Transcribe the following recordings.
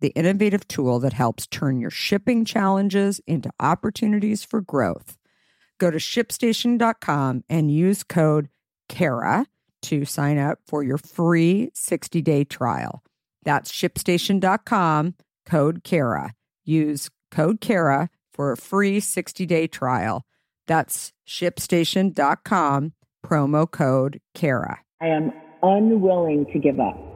the innovative tool that helps turn your shipping challenges into opportunities for growth. Go to shipstation.com and use code KARA to sign up for your free 60 day trial. That's shipstation.com, code KARA. Use code KARA for a free 60 day trial. That's shipstation.com, promo code KARA. I am unwilling to give up.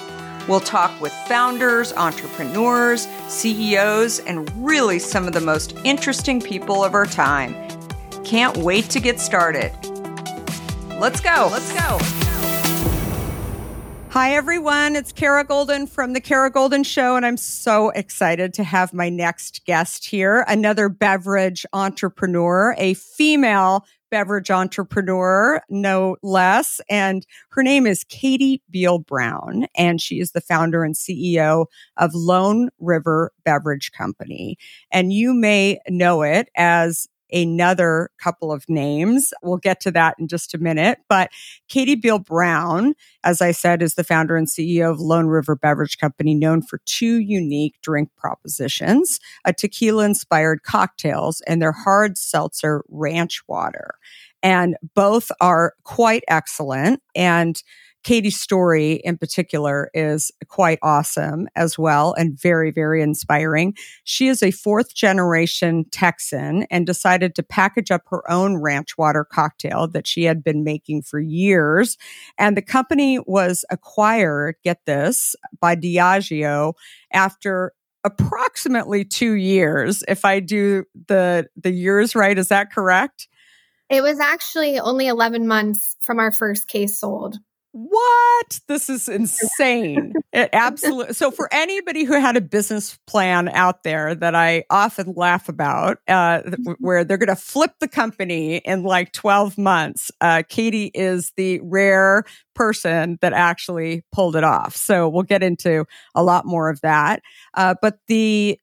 We'll talk with founders, entrepreneurs, CEOs, and really some of the most interesting people of our time. Can't wait to get started. Let's go. Let's go. Hi, everyone. It's Kara Goldin from The Kara Goldin Show, and I'm so excited to have my next guest here another beverage entrepreneur, a female beverage entrepreneur, no less. And her name is Katie Beal Brown, and she is the founder and CEO of Lone River Beverage Company. And you may know it as another couple of names. We'll get to that in just a minute. But Katie Beal Brown, as I said, is the founder and CEO of Lone River Beverage Company, known for two unique drink propositions a tequila inspired cocktails and their hard seltzer ranch water. And both are quite excellent. And Katie's story in particular is quite awesome as well and very, very inspiring. She is a fourth generation Texan and decided to package up her own ranch water cocktail that she had been making for years. And the company was acquired, get this, by Diageo after approximately two years. If I do the, the years right, is that correct? It was actually only 11 months from our first case sold what? This is insane. it absolutely. So, for anybody who had a business plan out there that I often laugh about, uh, where they're going to flip the company in like 12 months, uh, Katie is the rare person that actually pulled it off. So, we'll get into a lot more of that. Uh, but the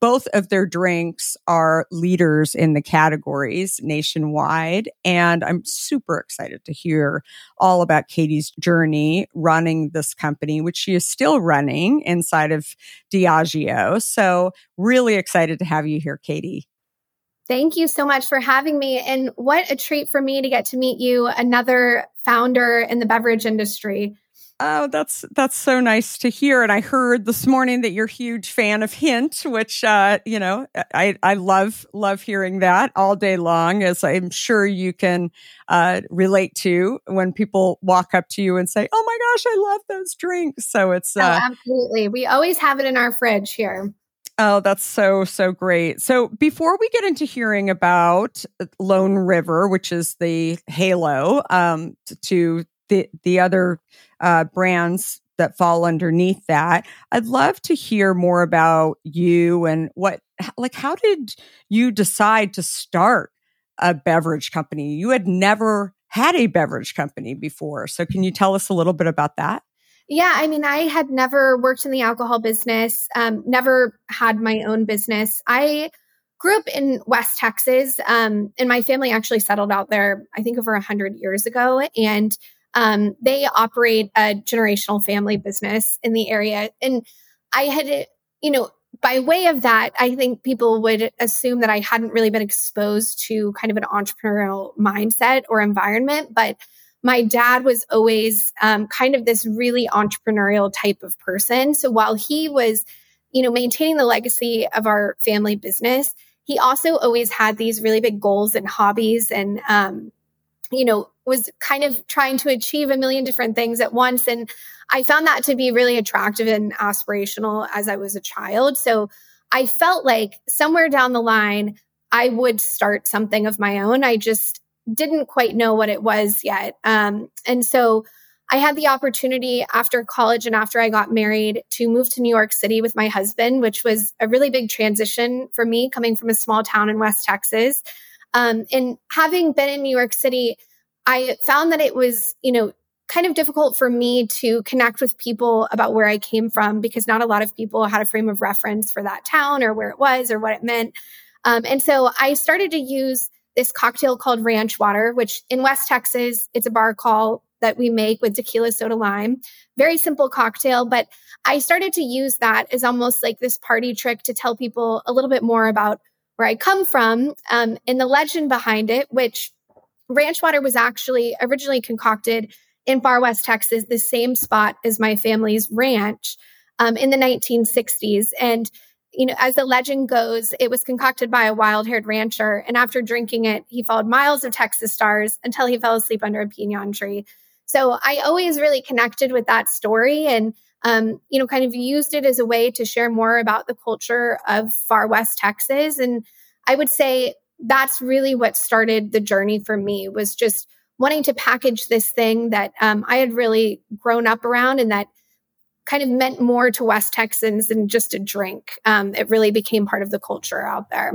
both of their drinks are leaders in the categories nationwide. And I'm super excited to hear all about Katie's journey running this company, which she is still running inside of Diageo. So, really excited to have you here, Katie. Thank you so much for having me. And what a treat for me to get to meet you, another founder in the beverage industry. Oh, that's that's so nice to hear. And I heard this morning that you're a huge fan of Hint, which uh, you know I I love love hearing that all day long, as I'm sure you can uh, relate to when people walk up to you and say, "Oh my gosh, I love those drinks." So it's oh, uh, oh, absolutely. We always have it in our fridge here. Oh, that's so, so great. So, before we get into hearing about Lone River, which is the halo um, to the, the other uh, brands that fall underneath that, I'd love to hear more about you and what, like, how did you decide to start a beverage company? You had never had a beverage company before. So, can you tell us a little bit about that? Yeah, I mean, I had never worked in the alcohol business, um, never had my own business. I grew up in West Texas, um, and my family actually settled out there, I think, over 100 years ago. And um, they operate a generational family business in the area. And I had, you know, by way of that, I think people would assume that I hadn't really been exposed to kind of an entrepreneurial mindset or environment. But my dad was always um, kind of this really entrepreneurial type of person. So while he was, you know, maintaining the legacy of our family business, he also always had these really big goals and hobbies and, um, you know, was kind of trying to achieve a million different things at once. And I found that to be really attractive and aspirational as I was a child. So I felt like somewhere down the line, I would start something of my own. I just, didn't quite know what it was yet. Um, and so I had the opportunity after college and after I got married to move to New York City with my husband, which was a really big transition for me coming from a small town in West Texas. Um, and having been in New York City, I found that it was, you know, kind of difficult for me to connect with people about where I came from because not a lot of people had a frame of reference for that town or where it was or what it meant. Um, and so I started to use this cocktail called Ranch Water, which in West Texas, it's a bar call that we make with tequila soda lime. Very simple cocktail, but I started to use that as almost like this party trick to tell people a little bit more about where I come from um, and the legend behind it, which ranch water was actually originally concocted in far west Texas, the same spot as my family's ranch um, in the 1960s. And you know, as the legend goes, it was concocted by a wild haired rancher. And after drinking it, he followed miles of Texas stars until he fell asleep under a pinon tree. So I always really connected with that story and, um, you know, kind of used it as a way to share more about the culture of far west Texas. And I would say that's really what started the journey for me was just wanting to package this thing that um, I had really grown up around and that kind of meant more to West Texans than just a drink. Um, it really became part of the culture out there.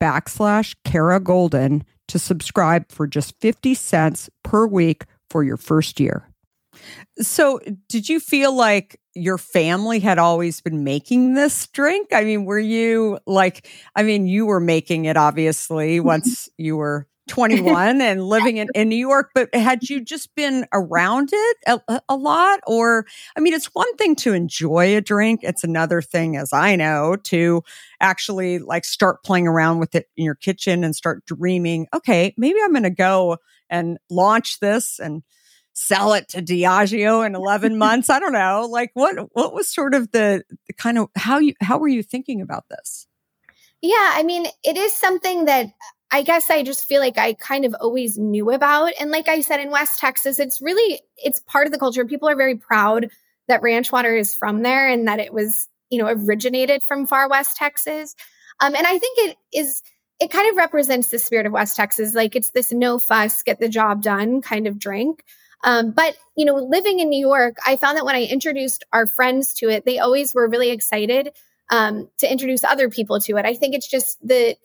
backslash Kara Goldin to subscribe for just 50 cents per week for your first year. So, did you feel like your family had always been making this drink? I mean, were you like, I mean, you were making it obviously once you were 21 and living in, in New York, but had you just been around it a, a, lot? Or, I mean, it's one thing to enjoy a drink. It's another thing, as I know, to actually like start playing around with it in your kitchen and start dreaming, okay, maybe I'm going to go and launch this and sell it to Diageo in 11 months. I don't know. Like what, what was sort of the, the kind of, how you, how were you thinking about this? Yeah, I mean, it is something that I guess I just feel like I kind of always knew about. And like I said, in West Texas, it's really, it's part of the culture. People are very proud that ranch water is from there and that it was, you know, originated from far West Texas. Um, and I think it is, it kind of represents the spirit of West Texas. Like it's this no fuss, get the job done kind of drink. Um, but you know, living in New York, I found that when I introduced our friends to it, they always were really excited um, to introduce other people to it. I think it's just the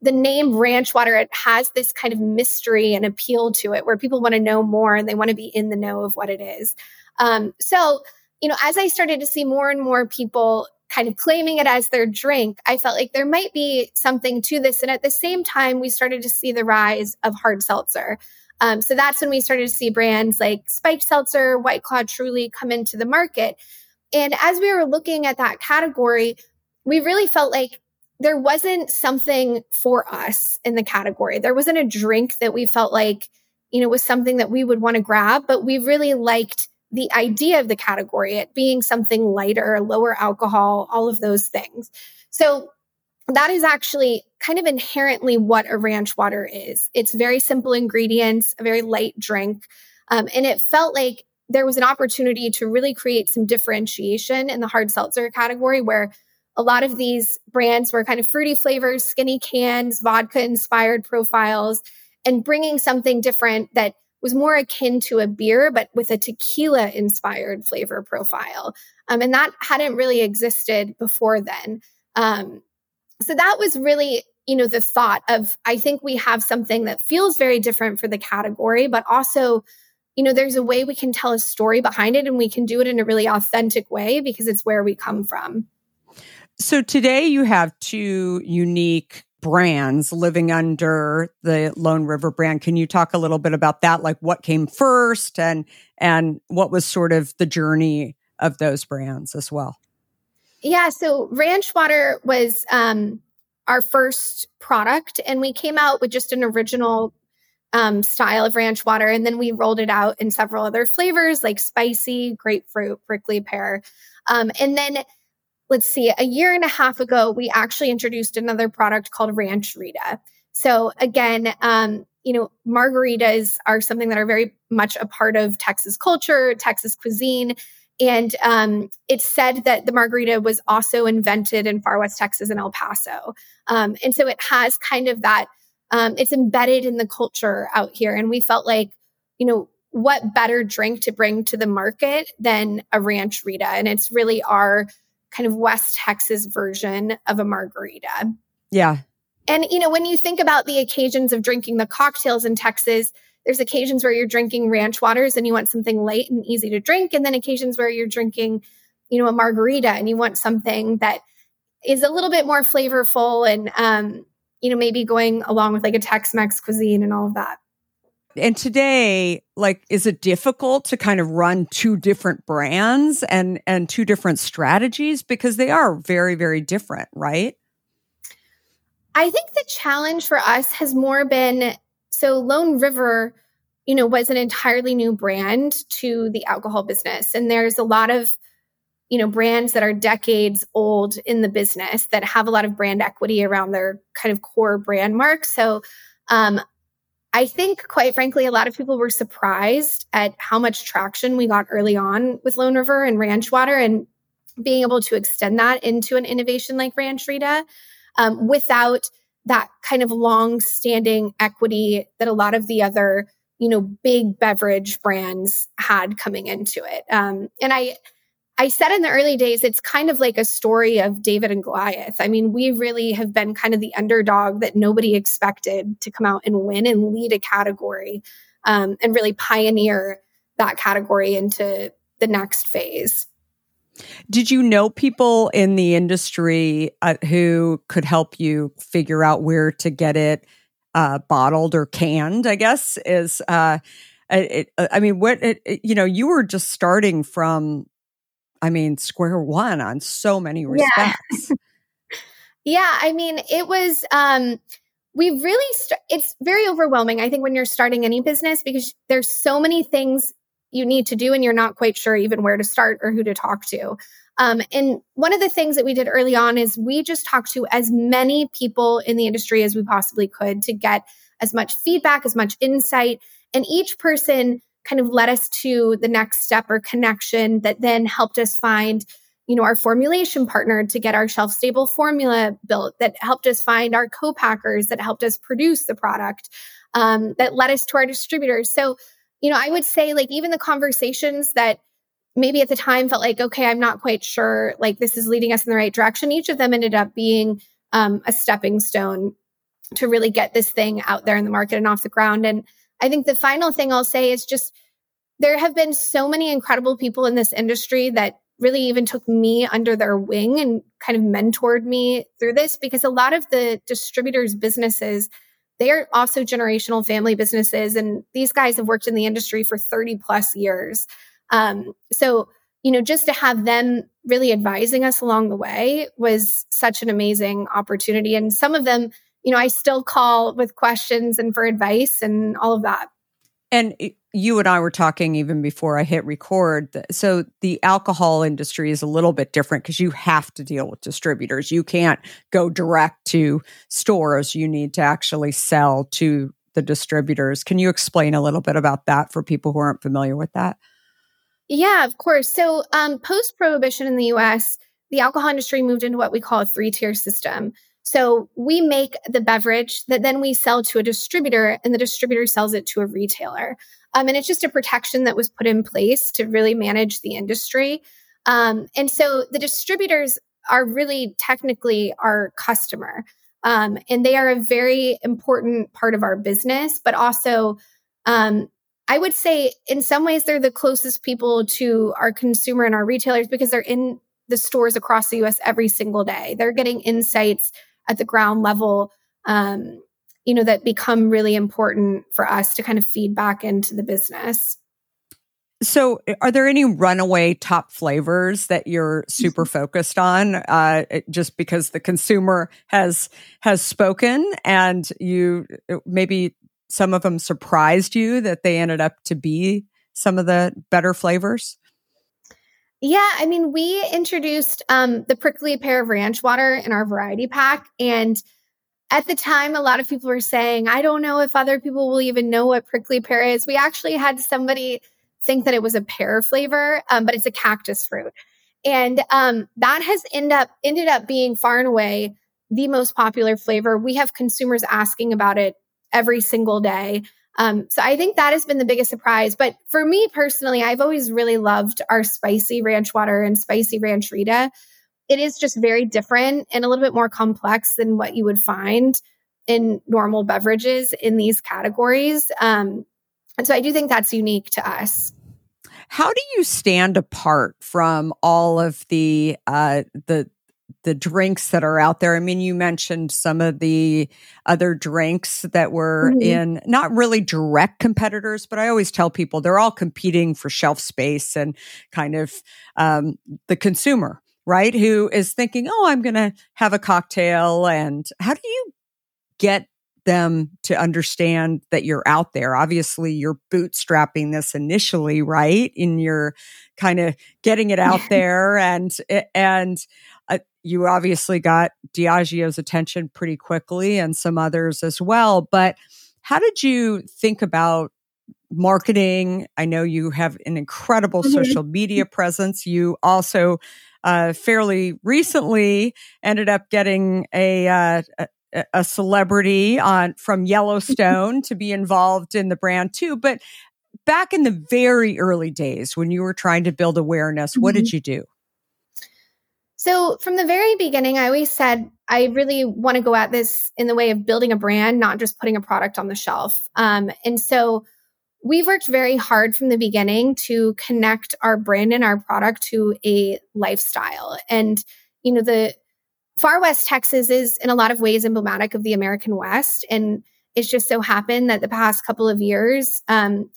the name ranch water it has this kind of mystery and appeal to it where people want to know more and they want to be in the know of what it is. Um, so you know as i started to see more and more people kind of claiming it as their drink i felt like there might be something to this. And at the same time we started to see the rise of hard seltzer. Um, so that's when we started to see brands like spiked seltzer white claw truly come into the market. And as we were looking at that category we really felt like there wasn't something for us in the category. There wasn't a drink that we felt like, you know, was something that we would want to grab, but we really liked the idea of the category, it being something lighter, lower alcohol, all of those things. So that is actually kind of inherently what a ranch water is. It's very simple ingredients, a very light drink. Um, and it felt like there was an opportunity to really create some differentiation in the hard seltzer category where a lot of these brands were kind of fruity flavors, skinny cans, vodka inspired profiles, and bringing something different that was more akin to a beer, but with a tequila inspired flavor profile. Um, and that hadn't really existed before then. Um, so that was really, you know, the thought of I think we have something that feels very different for the category, but also, you know, there's a way we can tell a story behind it and we can do it in a really authentic way because it's where we come from. So today you have two unique brands living under the Lone River brand. Can you talk a little bit about that? Like what came first and and what was sort of the journey of those brands as well? Yeah, so Ranch Water was um, our first product, and we came out with just an original um, style of ranch water, and then we rolled it out in several other flavors like spicy, grapefruit, prickly pear, um, and then let's see, a year and a half ago, we actually introduced another product called Ranch Rita. So again, um, you know, margaritas are something that are very much a part of Texas culture, Texas cuisine. And um, it's said that the margarita was also invented in far west Texas and El Paso. Um, and so it has kind of that, um, it's embedded in the culture out here. And we felt like, you know, what better drink to bring to the market than a ranch Rita? And it's really our kind of West Texas version of a margarita. Yeah. And, you know, when you think about the occasions of drinking the cocktails in Texas, there's occasions where you're drinking ranch waters and you want something light and easy to drink. And then occasions where you're drinking, you know, a margarita and you want something that is a little bit more flavorful and, um, you know, maybe going along with like a Tex Mex cuisine and all of that. And today, like, is it difficult to kind of run two different brands and and two different strategies because they are very very different, right? I think the challenge for us has more been so Lone River, you know, was an entirely new brand to the alcohol business, and there's a lot of you know brands that are decades old in the business that have a lot of brand equity around their kind of core brand mark. So um, I think, quite frankly, a lot of people were surprised at how much traction we got early on with Lone River and Ranch Water and being able to extend that into an innovation like Ranch Rita um, without that kind of long standing equity that a lot of the other, you know, big beverage brands had coming into it. Um, and I, I said in the early days, it's kind of like a story of David and Goliath. I mean, we really have been kind of the underdog that nobody expected to come out and win and lead a category um, and really pioneer that category into the next phase. Did you know people in the industry uh, who could help you figure out where to get it uh, bottled or canned? I guess is. Uh, it, I mean, what it, you know, you were just starting from I mean, square one on so many respects. Yeah. yeah, I mean, it was um we really st- it's very overwhelming I think when you're starting any business because there's so many things you need to do and you're not quite sure even where to start or who to talk to. Um, and one of the things that we did early on is we just talked to as many people in the industry as we possibly could to get as much feedback, as much insight. And each person kind of led us to the next step or connection that then helped us find you know our formulation partner to get our shelf stable formula built that helped us find our co-packers that helped us produce the product um, that led us to our distributors. So you know i would say like even the conversations that maybe at the time felt like okay i'm not quite sure like this is leading us in the right direction each of them ended up being um, a stepping stone to really get this thing out there in the market and off the ground. And I think the final thing I'll say is just there have been so many incredible people in this industry that really even took me under their wing and kind of mentored me through this because a lot of the distributors' businesses, they are also generational family businesses. And these guys have worked in the industry for 30 plus years. Um, so you know, just to have them really advising us along the way was such an amazing opportunity. And some of them, you know, I still call with questions and for advice and all of that. And you and I were talking even before I hit record. So the alcohol industry is a little bit different because you have to deal with distributors. You can't go direct to stores. You need to actually sell to the distributors. Can you explain a little bit about that for people who aren't familiar with that? Yeah, of course. So, um, post prohibition in the US, the alcohol industry moved into what we call a three tier system. So, we make the beverage that then we sell to a distributor, and the distributor sells it to a retailer. Um, and it's just a protection that was put in place to really manage the industry. Um, and so, the distributors are really technically our customer. Um, and they are a very important part of our business, but also um, I would say in some ways they're the closest people to our consumer and our retailers because they're in the stores across the US every single day. They're getting insights at the ground level, um, you know, that become really important for us to kind of feed back into the business. So, are there any runaway top flavors that you're super mm-hmm. focused on? Uh, just because the consumer has has spoken, and you maybe some of them surprised you that they ended up to be some of the better flavors? Yeah, I mean, we introduced um, the prickly pear of ranch water in our variety pack. And at the time, a lot of people were saying, I don't know if other people will even know what prickly pear is. We actually had somebody think that it was a pear flavor, um, but it's a cactus fruit. And um, that has end up ended up being far and away the most popular flavor. We have consumers asking about it every single day. Um, so I think that has been the biggest surprise. But for me personally, I've always really loved our spicy ranch water and spicy ranch Rita. It is just very different and a little bit more complex than what you would find in normal beverages in these categories. Um, and so I do think that's unique to us. How do you stand apart from all of the uh, the the drinks that are out there. I mean, you mentioned some of the other drinks that were mm-hmm. in not really direct competitors, but I always tell people they're all competing for shelf space and kind of um, the consumer, right? Who is thinking, oh, I'm going to have a cocktail. And how do you get them to understand that you're out there. Obviously, you're bootstrapping this initially, right? And you're kind of getting it out there and and uh, you obviously got Diageo's attention pretty quickly and some others as well. But how did you think about marketing? I know you have an incredible mm-hmm. social media presence. You also uh, fairly recently ended up getting a, uh, a, a celebrity on from Yellowstone to be involved in the brand too. But back in the very early days when you were trying to build awareness, mm-hmm. what did mm-hmm. you do? So, from the very beginning, I always said I really want to go at this in the way of building a brand, not just putting a product on the shelf. Um, and so, we've worked very hard from the beginning to connect our brand and our product to a lifestyle. And, you know, the far west Texas is in a lot of ways emblematic of the American West. And it's just so happened that the past couple of years, um,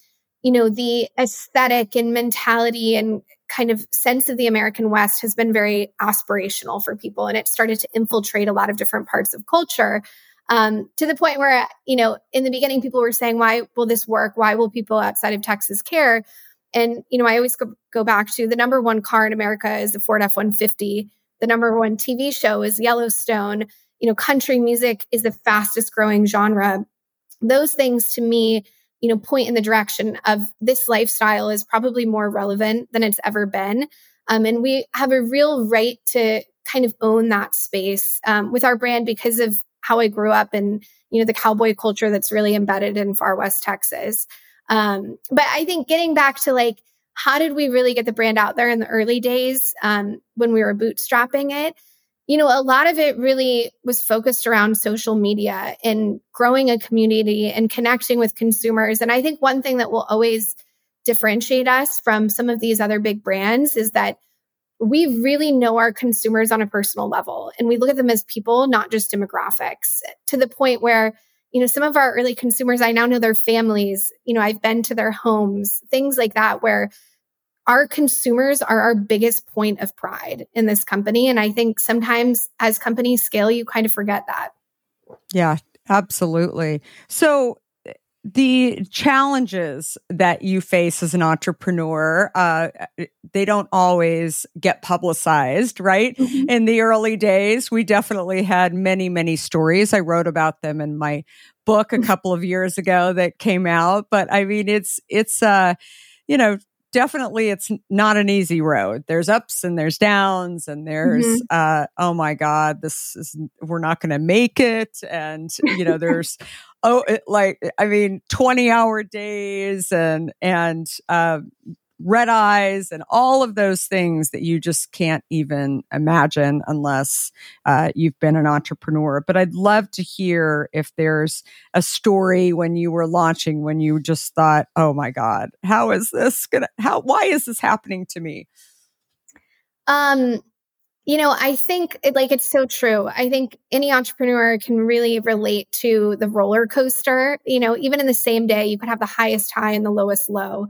you know, the aesthetic and mentality and kind of sense of the American West has been very aspirational for people. And it started to infiltrate a lot of different parts of culture um, to the point where, you know, in the beginning, people were saying, why will this work? Why will people outside of Texas care? And, you know, I always go, go back to the number one car in America is the Ford F 150. The number one TV show is Yellowstone. You know, country music is the fastest growing genre. Those things to me you know, point in the direction of this lifestyle is probably more relevant than it's ever been. Um, and we have a real right to kind of own that space um, with our brand because of how I grew up and, you know, the cowboy culture that's really embedded in far west Texas. Um, but I think getting back to like, how did we really get the brand out there in the early days um, when we were bootstrapping it? You know, a lot of it really was focused around social media and growing a community and connecting with consumers. And I think one thing that will always differentiate us from some of these other big brands is that we really know our consumers on a personal level and we look at them as people, not just demographics, to the point where, you know, some of our early consumers, I now know their families, you know, I've been to their homes, things like that, where our consumers are our biggest point of pride in this company. And I think sometimes as companies scale, you kind of forget that. Yeah, absolutely. So, the challenges that you face as an entrepreneur uh, they don't always get publicized right mm-hmm. in the early days we definitely had many many stories i wrote about them in my book a mm. couple of years ago that came out but i mean it's it's uh you know definitely it's not an easy road. There's ups and there's downs and there's mm-hmm. uh oh my god, this is we're not going to make it and you know there's oh it, like I mean 20 hour days and and uh red eyes and all of those things that you just can't even imagine unless uh, you've been an entrepreneur. But I'd love to hear if there's a story when you were launching when you just thought, "Oh my God, how is this gonna? How? Why is this happening to me?" Um, you know, I think it, like it's so true. I think any entrepreneur can really relate to the roller coaster. You know, even in the same day, you could have the highest high and the lowest low.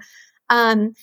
Um,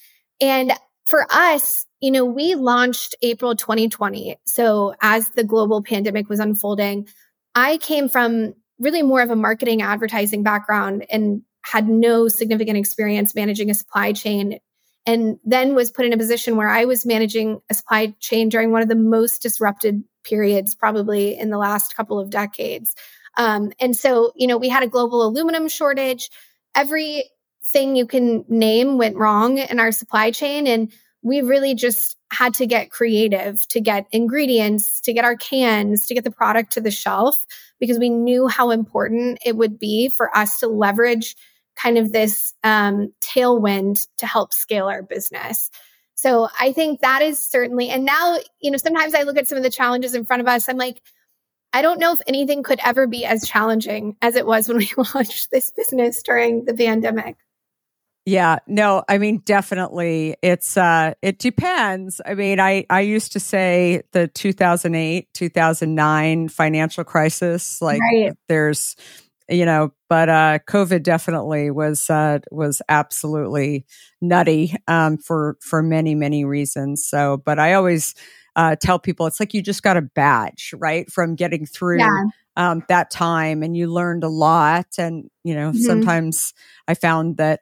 and for us, you know, we launched April 2020. So as the global pandemic was unfolding, I came from really more of a marketing advertising background and had no significant experience managing a supply chain and then was put in a position where I was managing a supply chain during one of the most disrupted periods probably in the last couple of decades. Um, and so, you know, we had a global aluminum shortage. Every thing you can name went wrong in our supply chain. And we really just had to get creative to get ingredients, to get our cans, to get the product to the shelf because we knew how important it would be for us to leverage kind of this um, tailwind to help scale our business. So I think that is certainly, and now, you know, sometimes I look at some of the challenges in front of us. I'm like, I don't know if anything could ever be as challenging as it was when we launched this business during the pandemic. Yeah, no, I mean definitely it's uh it depends. I mean, I I used to say the 2008, 2009 financial crisis like right. there's you know, but uh COVID definitely was uh was absolutely nutty um for for many many reasons. So, but I always uh tell people it's like you just got a badge, right? From getting through yeah. um that time and you learned a lot and you know, mm-hmm. sometimes I found that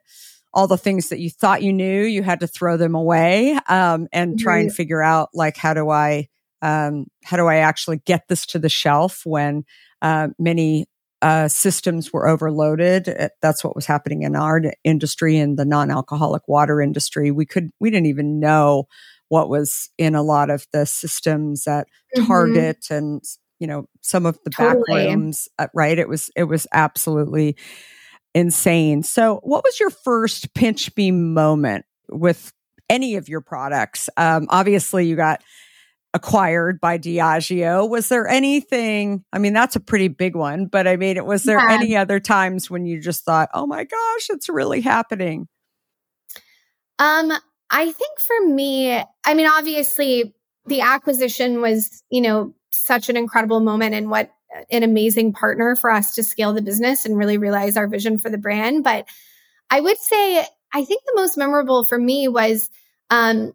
all the things that you thought you knew, you had to throw them away um, and try and figure out like how do I um, how do I actually get this to the shelf when uh, many uh, systems were overloaded. Uh, that's what was happening in our industry, in the non-alcoholic water industry. We could we didn't even know what was in a lot of the systems at mm-hmm. Target and you know some of the totally. back rooms. Uh, right? It was it was absolutely insane. So, what was your first pinch me moment with any of your products? Um, obviously, you got acquired by Diageo. Was there anything? I mean, that's a pretty big one, but I mean, it was there yeah. any other times when you just thought, "Oh my gosh, it's really happening"? Um, I think for me, I mean, obviously, the acquisition was, you know, such an incredible moment and what an amazing partner for us to scale the business and really realize our vision for the brand. But I would say, I think the most memorable for me was um,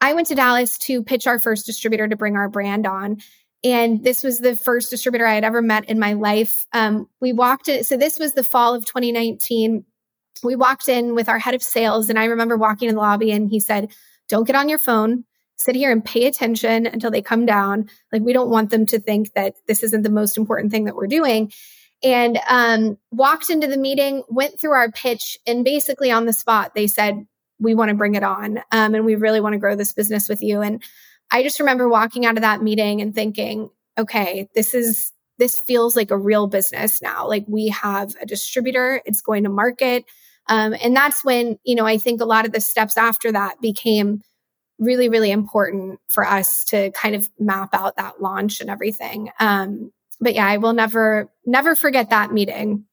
I went to Dallas to pitch our first distributor to bring our brand on. And this was the first distributor I had ever met in my life. Um, we walked in, so this was the fall of 2019. We walked in with our head of sales, and I remember walking in the lobby, and he said, Don't get on your phone sit here and pay attention until they come down. Like we don't want them to think that this isn't the most important thing that we're doing. And um, walked into the meeting, went through our pitch, and basically on the spot, they said, We want to bring it on. Um, and we really want to grow this business with you. And I just remember walking out of that meeting and thinking, okay, this is, this feels like a real business now. Like we have a distributor, it's going to market. Um, and that's when, you know, I think a lot of the steps after that became really, really important for us to kind of map out that launch and everything. Um, but yeah, I will never, never forget that meeting.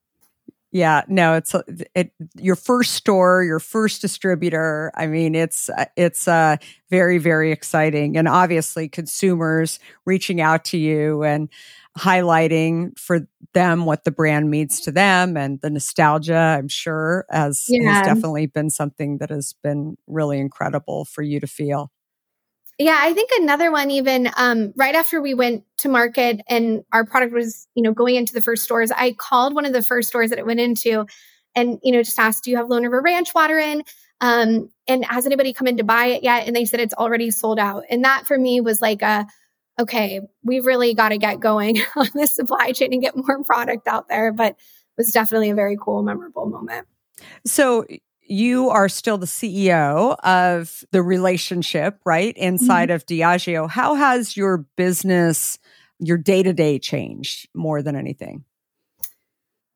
Yeah, no, it's it, your first store, your first distributor. I mean, it's it's uh, very very exciting, and obviously consumers reaching out to you, and highlighting for them what the brand means to them and the nostalgia, I'm sure, as yeah. has definitely been something that has been really incredible for you to feel. Yeah, I think another one, even um, right after we went to market and our product was, you know, going into the first stores, I called one of the first stores that it went into and, you know, just asked, do you have Lone River Ranch water in? Um, and has anybody come in to buy it yet? And they said it's already sold out. And that for me was like a, okay, we really got to get going on this supply chain and get more product out there. But it was definitely a very cool, memorable moment. So you are still the CEO of the relationship, right? Inside mm-hmm. of Diageo. How has your business, your day to day changed more than anything?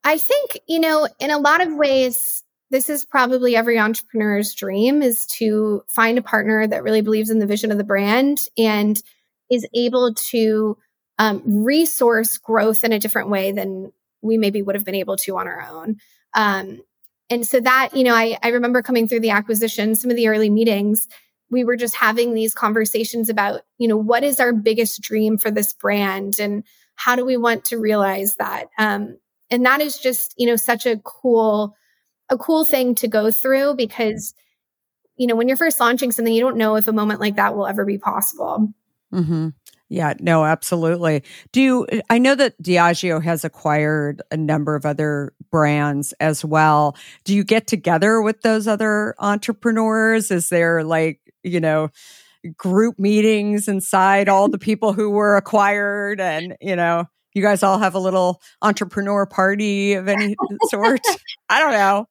I think, you know, in a lot of ways, this is probably every entrepreneur's dream is to find a partner that really believes in the vision of the brand and is able to um, resource growth in a different way than we maybe would have been able to on our own. Um, and so that, you know, I, I remember coming through the acquisition, some of the early meetings, we were just having these conversations about, you know, what is our biggest dream for this brand and how do we want to realize that? Um, and that is just, you know, such a cool, a cool thing to go through because, you know, when you're first launching something, you don't know if a moment like that will ever be possible. Mm-hmm. Yeah, no, absolutely. Do you, I know that Diageo has acquired a number of other brands as well. Do you get together with those other entrepreneurs? Is there like, you know, group meetings inside all the people who were acquired and, you know, you guys all have a little entrepreneur party of any sort? I don't know.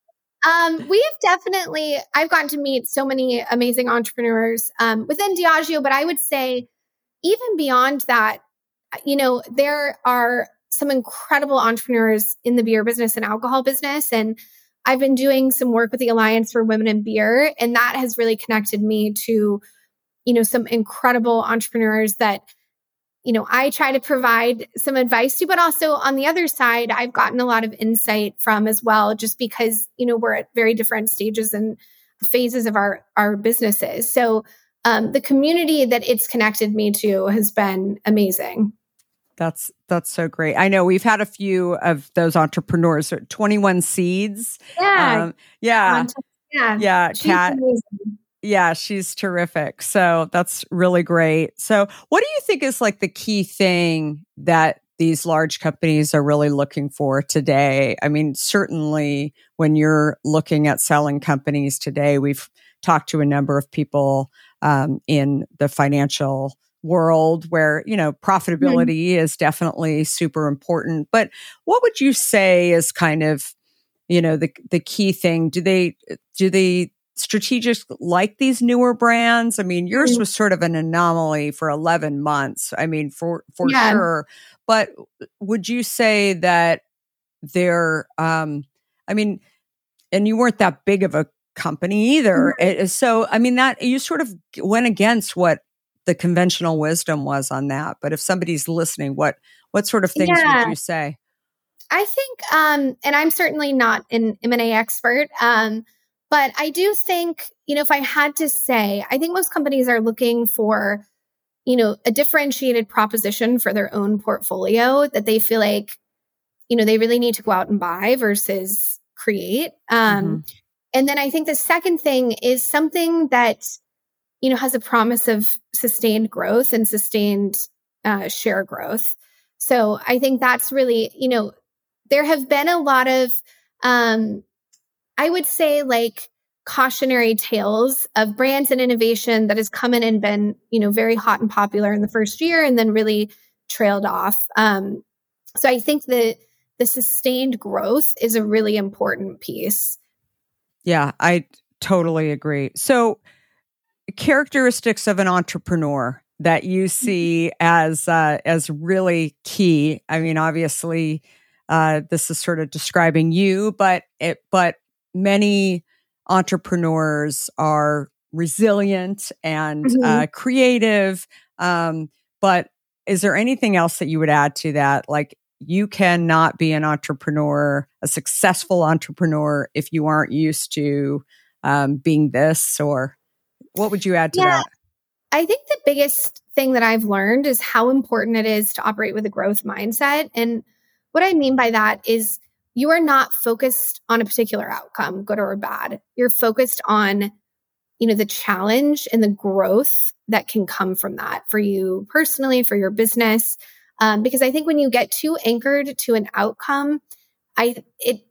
Um, we have definitely, I've gotten to meet so many amazing entrepreneurs um, within Diageo, but I would say even beyond that, you know, there are some incredible entrepreneurs in the beer business and alcohol business. And I've been doing some work with the Alliance for Women in Beer, and that has really connected me to, you know, some incredible entrepreneurs that, you know, I try to provide some advice to, but also on the other side, I've gotten a lot of insight from as well, just because, you know, we're at very different stages and phases of our our businesses. So um, the community that it's connected me to has been amazing. That's that's so great. I know we've had a few of those entrepreneurs. Twenty One Seeds. Yeah, um, yeah, yeah, yeah. Kat. Yeah, she's terrific. So that's really great. So, what do you think is like the key thing that these large companies are really looking for today? I mean, certainly when you're looking at selling companies today, we've talked to a number of people um, in the financial world where you know profitability mm-hmm. is definitely super important but what would you say is kind of you know the the key thing do they do they strategic like these newer brands i mean yours mm-hmm. was sort of an anomaly for 11 months i mean for for yeah. sure but would you say that they're um i mean and you weren't that big of a company either. Mm-hmm. It, so, I mean, that you sort of went against what the conventional wisdom was on that. But if somebody's listening, what what sort of things yeah. would you say? I think, um, and I'm certainly not an M&A expert, um, but I do think, you know, if I had to say, I think most companies are looking for, you know, a differentiated proposition for their own portfolio that they feel like, you know, they really need to go out and buy versus create. Um, mm-hmm. And then I think the second thing is something that, you know, has a promise of sustained growth and sustained uh, share growth. So I think that's really, you know, there have been a lot of, um, I would say like cautionary tales of brands and innovation that has come in and been, you know, very hot and popular in the first year and then really trailed off. Um, so I think that the sustained growth is a really important piece. Yeah, I totally agree. So, characteristics of an entrepreneur that you mm-hmm. see as uh, as really key. I mean, obviously, uh, this is sort of describing you, but it but many entrepreneurs are resilient and mm-hmm. uh, creative. Um, but is there anything else that you would add to that? Like you cannot be an entrepreneur, a successful entrepreneur, if you aren't used to um, being this. Or what would you add to yeah. that? I think the biggest thing that I've learned is how important it is to operate with a growth mindset. And what I mean by that is you are not focused on a particular outcome, good or bad. You're focused on, you know, the challenge and the growth that can come from that for you personally, for your business. Um, because I think when you get too anchored to an outcome, I it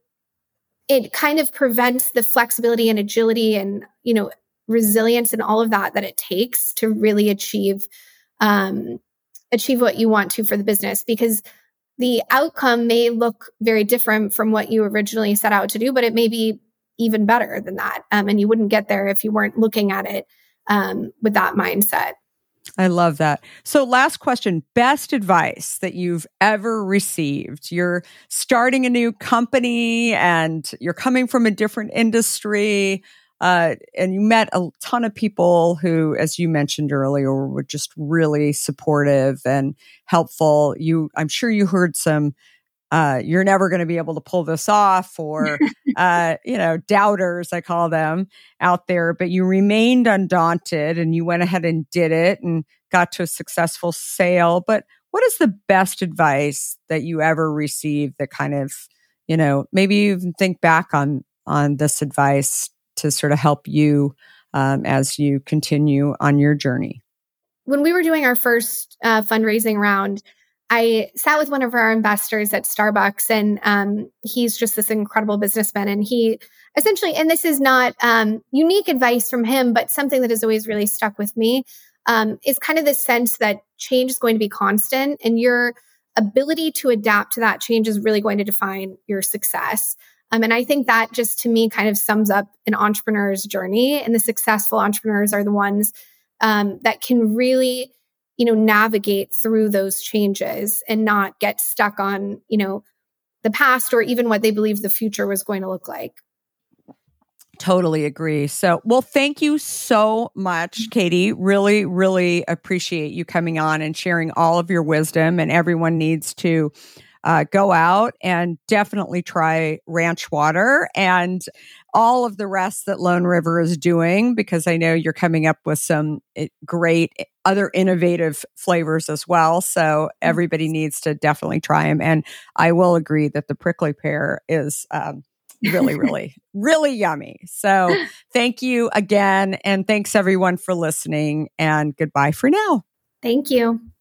it kind of prevents the flexibility and agility and you know resilience and all of that that it takes to really achieve um, achieve what you want to for the business because the outcome may look very different from what you originally set out to do, but it may be even better than that. Um, and you wouldn't get there if you weren't looking at it um, with that mindset. I love that. So, last question best advice that you've ever received. You're starting a new company and you're coming from a different industry. Uh, and you met a ton of people who, as you mentioned earlier, were just really supportive and helpful. You, I'm sure you heard some. Uh, you're never going to be able to pull this off, or uh, you know, doubters, I call them out there. But you remained undaunted, and you went ahead and did it, and got to a successful sale. But what is the best advice that you ever received that kind of, you know, maybe you even think back on on this advice to sort of help you um, as you continue on your journey? When we were doing our first uh, fundraising round, I sat with one of our investors at Starbucks, and um, he's just this incredible businessman. And he essentially, and this is not um, unique advice from him, but something that has always really stuck with me um, is kind of this sense that change is going to be constant, and your ability to adapt to that change is really going to define your success. Um, and I think that just to me kind of sums up an entrepreneur's journey. And the successful entrepreneurs are the ones um, that can really, you know, navigate through those changes and not get stuck on, you know, the past or even what they believe the future was going to look like. Totally agree. So, well, thank you so much, mm-hmm. Katie. Really, really appreciate you coming on and sharing all of your wisdom. And everyone needs to uh, go out and definitely try ranch water and all of the rest that Lone River is doing, because I know you're coming up with some eh, great eh, other innovative flavors as well. So everybody needs to definitely try them. And I will agree that the prickly pear is um, really, really, really yummy. So thank you again. And thanks everyone for listening. And goodbye for now. Thank you.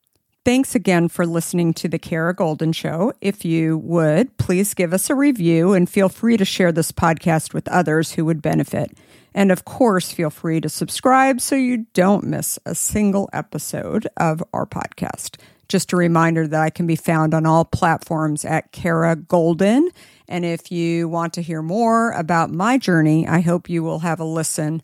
Thanks again for listening to the Kara Goldin Show. If you would, please give us a review and feel free to share this podcast with others who would benefit. And of course, feel free to subscribe so you don't miss a single episode of our podcast. Just a reminder that I can be found on all platforms at Kara Goldin. And if you want to hear more about my journey, I hope you will have a listen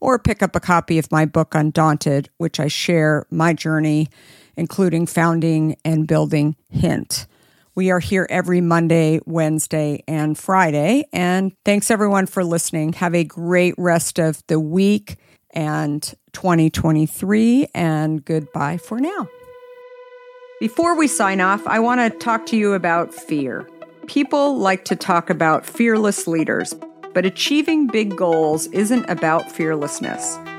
or pick up a copy of my book, Undaunted, which I share my journey including founding and building Hint. We are here every Monday, Wednesday, and Friday. And thanks everyone for listening. Have a great rest of the week and 2023, and goodbye for now. Before we sign off, I want to talk to you about fear. People like to talk about fearless leaders, but achieving big goals isn't about fearlessness.